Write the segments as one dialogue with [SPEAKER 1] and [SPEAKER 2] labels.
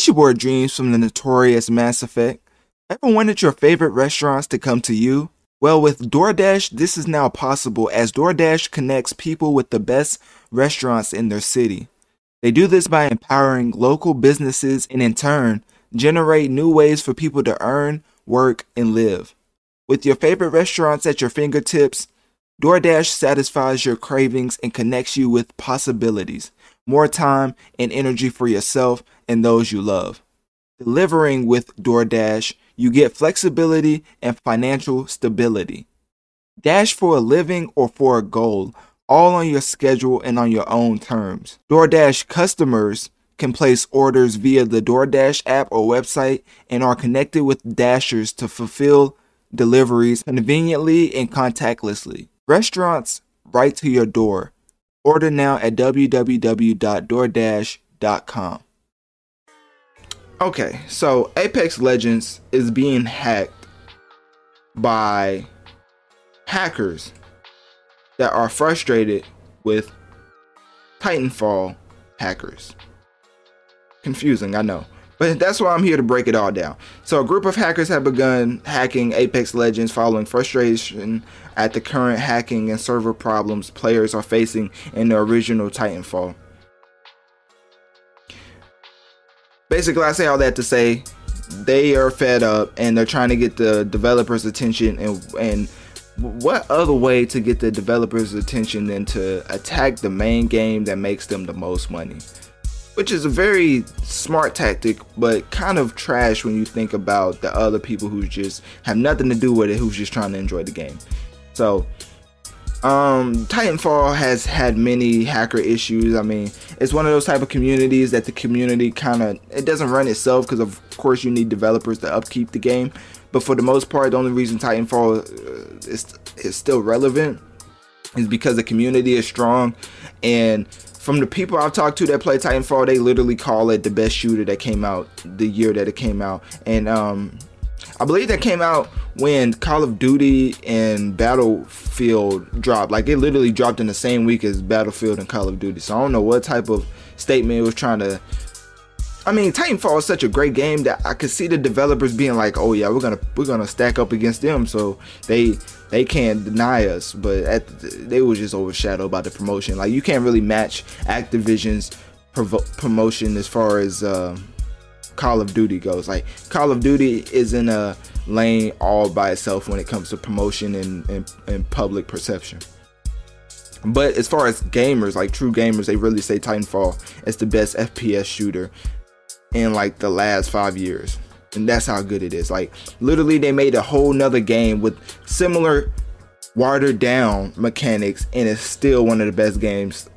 [SPEAKER 1] It's your boy Dreams from the notorious Mass Effect. Ever wanted your favorite restaurants to come to you? Well, with DoorDash, this is now possible as DoorDash connects people with the best restaurants in their city. They do this by empowering local businesses and in turn, generate new ways for people to earn, work, and live. With your favorite restaurants at your fingertips, DoorDash satisfies your cravings and connects you with possibilities, more time and energy for yourself and those you love. Delivering with DoorDash, you get flexibility and financial stability. Dash for a living or for a goal, all on your schedule and on your own terms. DoorDash customers can place orders via the DoorDash app or website and are connected with Dashers to fulfill deliveries conveniently and contactlessly. Restaurants right to your door. Order now at www.doordash.com. Okay, so Apex Legends is being hacked by hackers that are frustrated with Titanfall hackers. Confusing, I know. But that's why I'm here to break it all down. So, a group of hackers have begun hacking Apex Legends following frustration at the current hacking and server problems players are facing in the original Titanfall. Basically, I say all that to say they are fed up and they're trying to get the developers' attention and and what other way to get the developers' attention than to attack the main game that makes them the most money? which is a very smart tactic, but kind of trash when you think about the other people who just have nothing to do with it, who's just trying to enjoy the game. So, um, Titanfall has had many hacker issues. I mean, it's one of those type of communities that the community kind of it doesn't run itself because of course you need developers to upkeep the game. But for the most part, the only reason Titanfall uh, is is still relevant is because the community is strong and from the people I've talked to that play Titanfall, they literally call it the best shooter that came out the year that it came out. And um, I believe that came out when Call of Duty and Battlefield dropped. Like it literally dropped in the same week as Battlefield and Call of Duty. So I don't know what type of statement it was trying to I mean, Titanfall is such a great game that I could see the developers being like, "Oh yeah, we're gonna we're gonna stack up against them," so they they can't deny us. But at, they were just overshadowed by the promotion. Like you can't really match Activision's provo- promotion as far as uh, Call of Duty goes. Like Call of Duty is in a lane all by itself when it comes to promotion and, and, and public perception. But as far as gamers, like true gamers, they really say Titanfall is the best FPS shooter in like the last five years. And that's how good it is. Like literally they made a whole nother game with similar watered down mechanics and it's still one of the best games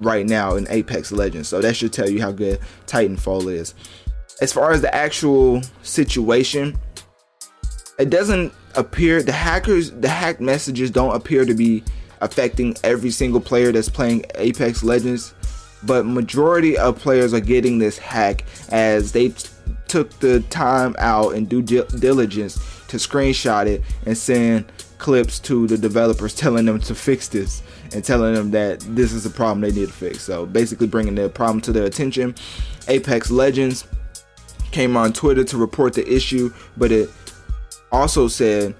[SPEAKER 1] right now in Apex Legends. So that should tell you how good Titanfall is. As far as the actual situation, it doesn't appear the hackers the hack messages don't appear to be affecting every single player that's playing Apex Legends but majority of players are getting this hack as they took the time out and due diligence to screenshot it and send clips to the developers telling them to fix this and telling them that this is a problem they need to fix. So basically bringing the problem to their attention. Apex Legends came on Twitter to report the issue, but it also said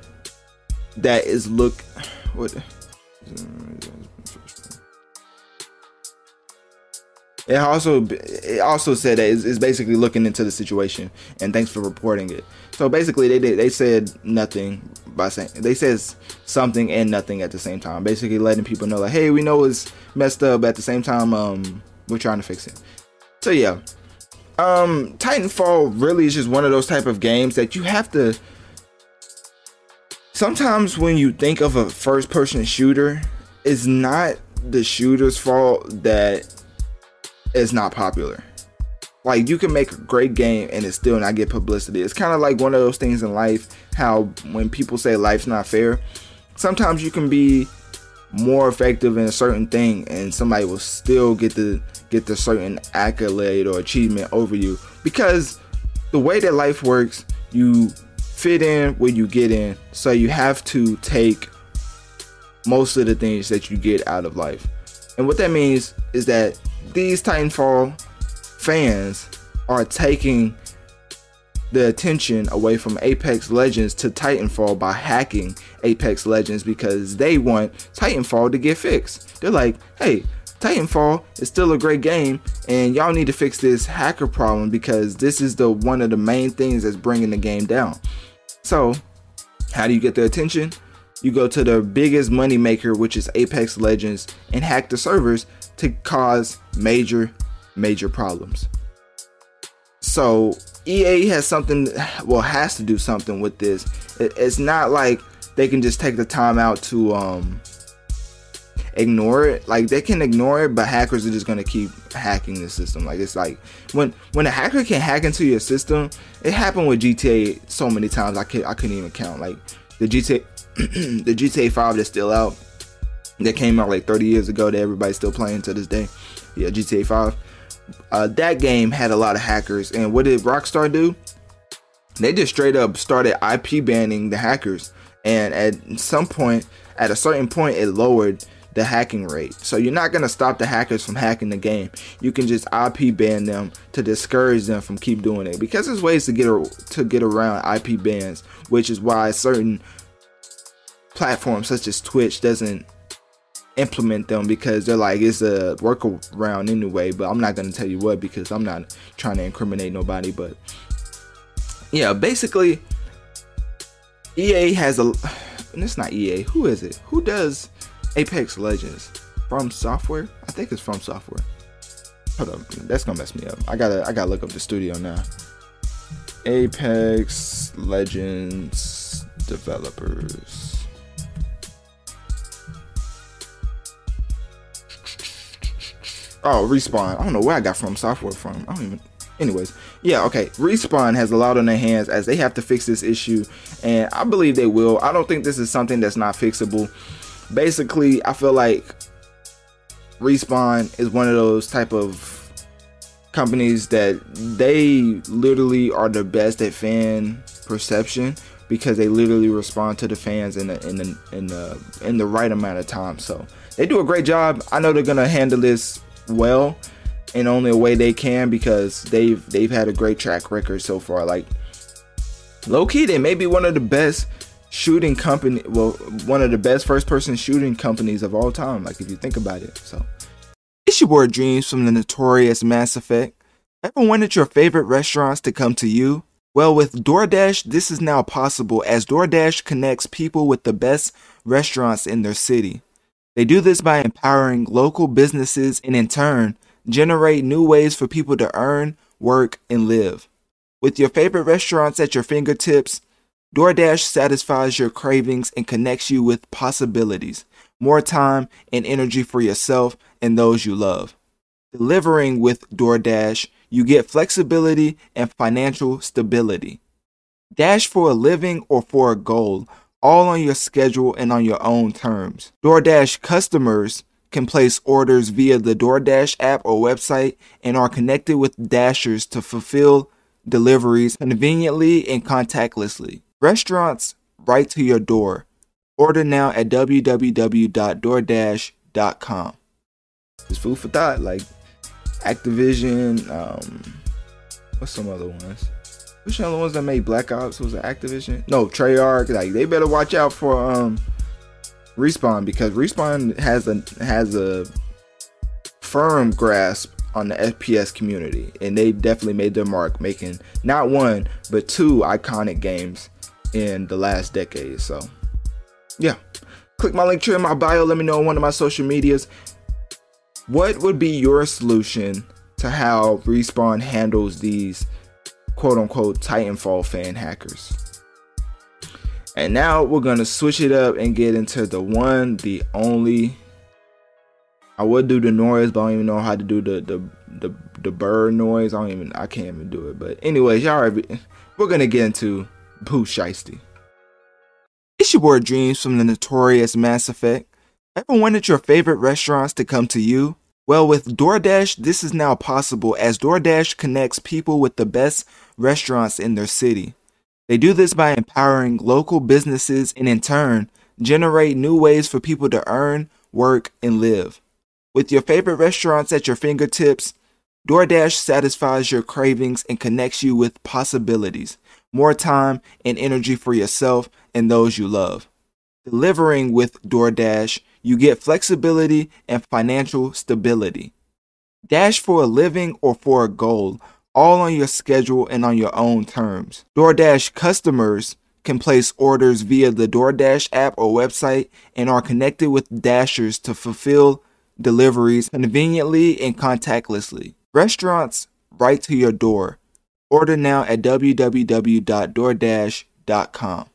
[SPEAKER 1] that is look what It also it also said that it's, it's, basically looking into the situation and thanks for reporting it. So basically, they did they said nothing by saying they says something and nothing at the same time. Basically, letting people know like, hey, we know it's messed up, but at the same time, um, we're trying to fix it. So yeah, um, Titanfall really is just one of those type of games that you have to. Sometimes when you think of a first person shooter, it's not the shooter's fault that is not popular. Like you can make a great game and it still not get publicity. It's kind of like one of those things in life how when people say life's not fair, sometimes you can be more effective in a certain thing and somebody will still get the get the certain accolade or achievement over you because the way that life works, you fit in where you get in. So you have to take most of the things that you get out of life. And what that means is that these Titanfall fans are taking the attention away from Apex Legends to Titanfall by hacking Apex Legends because they want Titanfall to get fixed. They're like, hey, Titanfall is still a great game, and y'all need to fix this hacker problem because this is the one of the main things that's bringing the game down. So, how do you get their attention? You go to the biggest money maker, which is Apex Legends, and hack the servers to cause major, major problems. So EA has something, well, has to do something with this. It's not like they can just take the time out to um, ignore it. Like they can ignore it, but hackers are just gonna keep hacking the system. Like it's like when when a hacker can hack into your system, it happened with GTA so many times. I can I couldn't even count. Like the GTA the GTA 5 that's still out that came out like 30 years ago that everybody's still playing to this day. Yeah, GTA 5 uh, that game had a lot of hackers. And what did Rockstar do? They just straight up started IP banning the hackers. And at some point, at a certain point, it lowered the hacking rate. So you're not gonna stop the hackers from hacking the game. You can just IP ban them to discourage them from keep doing it because there's ways to get to get around IP bans, which is why certain platforms such as Twitch doesn't implement them because they're like it's a workaround anyway. But I'm not gonna tell you what because I'm not trying to incriminate nobody. But yeah, basically, EA has a. And it's not EA. Who is it? Who does Apex Legends? From Software? I think it's from Software. Hold up, that's gonna mess me up. I gotta I gotta look up the studio now. Apex Legends developers. Oh, Respawn. I don't know where I got from software from. I don't even. Anyways, yeah, okay. Respawn has a lot on their hands as they have to fix this issue, and I believe they will. I don't think this is something that's not fixable. Basically, I feel like Respawn is one of those type of companies that they literally are the best at fan perception because they literally respond to the fans in the in the in the in the right amount of time. So they do a great job. I know they're gonna handle this well in only a way they can because they've they've had a great track record so far. Like low key, they may be one of the best shooting company. Well, one of the best first person shooting companies of all time. Like if you think about it. So it's your boy Dreams from the notorious Mass Effect. Ever wanted your favorite restaurants to come to you? Well, with DoorDash, this is now possible as DoorDash connects people with the best restaurants in their city. They do this by empowering local businesses and in turn generate new ways for people to earn, work, and live. With your favorite restaurants at your fingertips, DoorDash satisfies your cravings and connects you with possibilities, more time and energy for yourself and those you love. Delivering with DoorDash, you get flexibility and financial stability. Dash for a living or for a goal all on your schedule and on your own terms. DoorDash customers can place orders via the DoorDash app or website and are connected with Dashers to fulfill deliveries conveniently and contactlessly. Restaurants right to your door. Order now at www.doordash.com. It's food for thought, like Activision, um, what's some other ones? Which one of the ones that made Black Ops was it Activision? No, Treyarch. Like they better watch out for um Respawn because Respawn has a has a firm grasp on the FPS community, and they definitely made their mark, making not one but two iconic games in the last decade. So, yeah, click my link tree in my bio. Let me know on one of my social medias. What would be your solution to how Respawn handles these quote unquote Titanfall fan hackers. And now we're gonna switch it up and get into the one, the only. I would do the noise, but I don't even know how to do the the the, the bird noise. I don't even I can't even do it. But anyways, y'all are, we're gonna get into Pooh Shiesty. It's your boy Dreams from the notorious Mass Effect. Ever wanted your favorite restaurants to come to you? Well, with DoorDash, this is now possible as DoorDash connects people with the best restaurants in their city. They do this by empowering local businesses and in turn generate new ways for people to earn, work, and live. With your favorite restaurants at your fingertips, DoorDash satisfies your cravings and connects you with possibilities, more time and energy for yourself and those you love. Delivering with DoorDash, you get flexibility and financial stability. Dash for a living or for a goal, all on your schedule and on your own terms. DoorDash customers can place orders via the DoorDash app or website and are connected with Dashers to fulfill deliveries conveniently and contactlessly. Restaurants right to your door. Order now at www.doordash.com.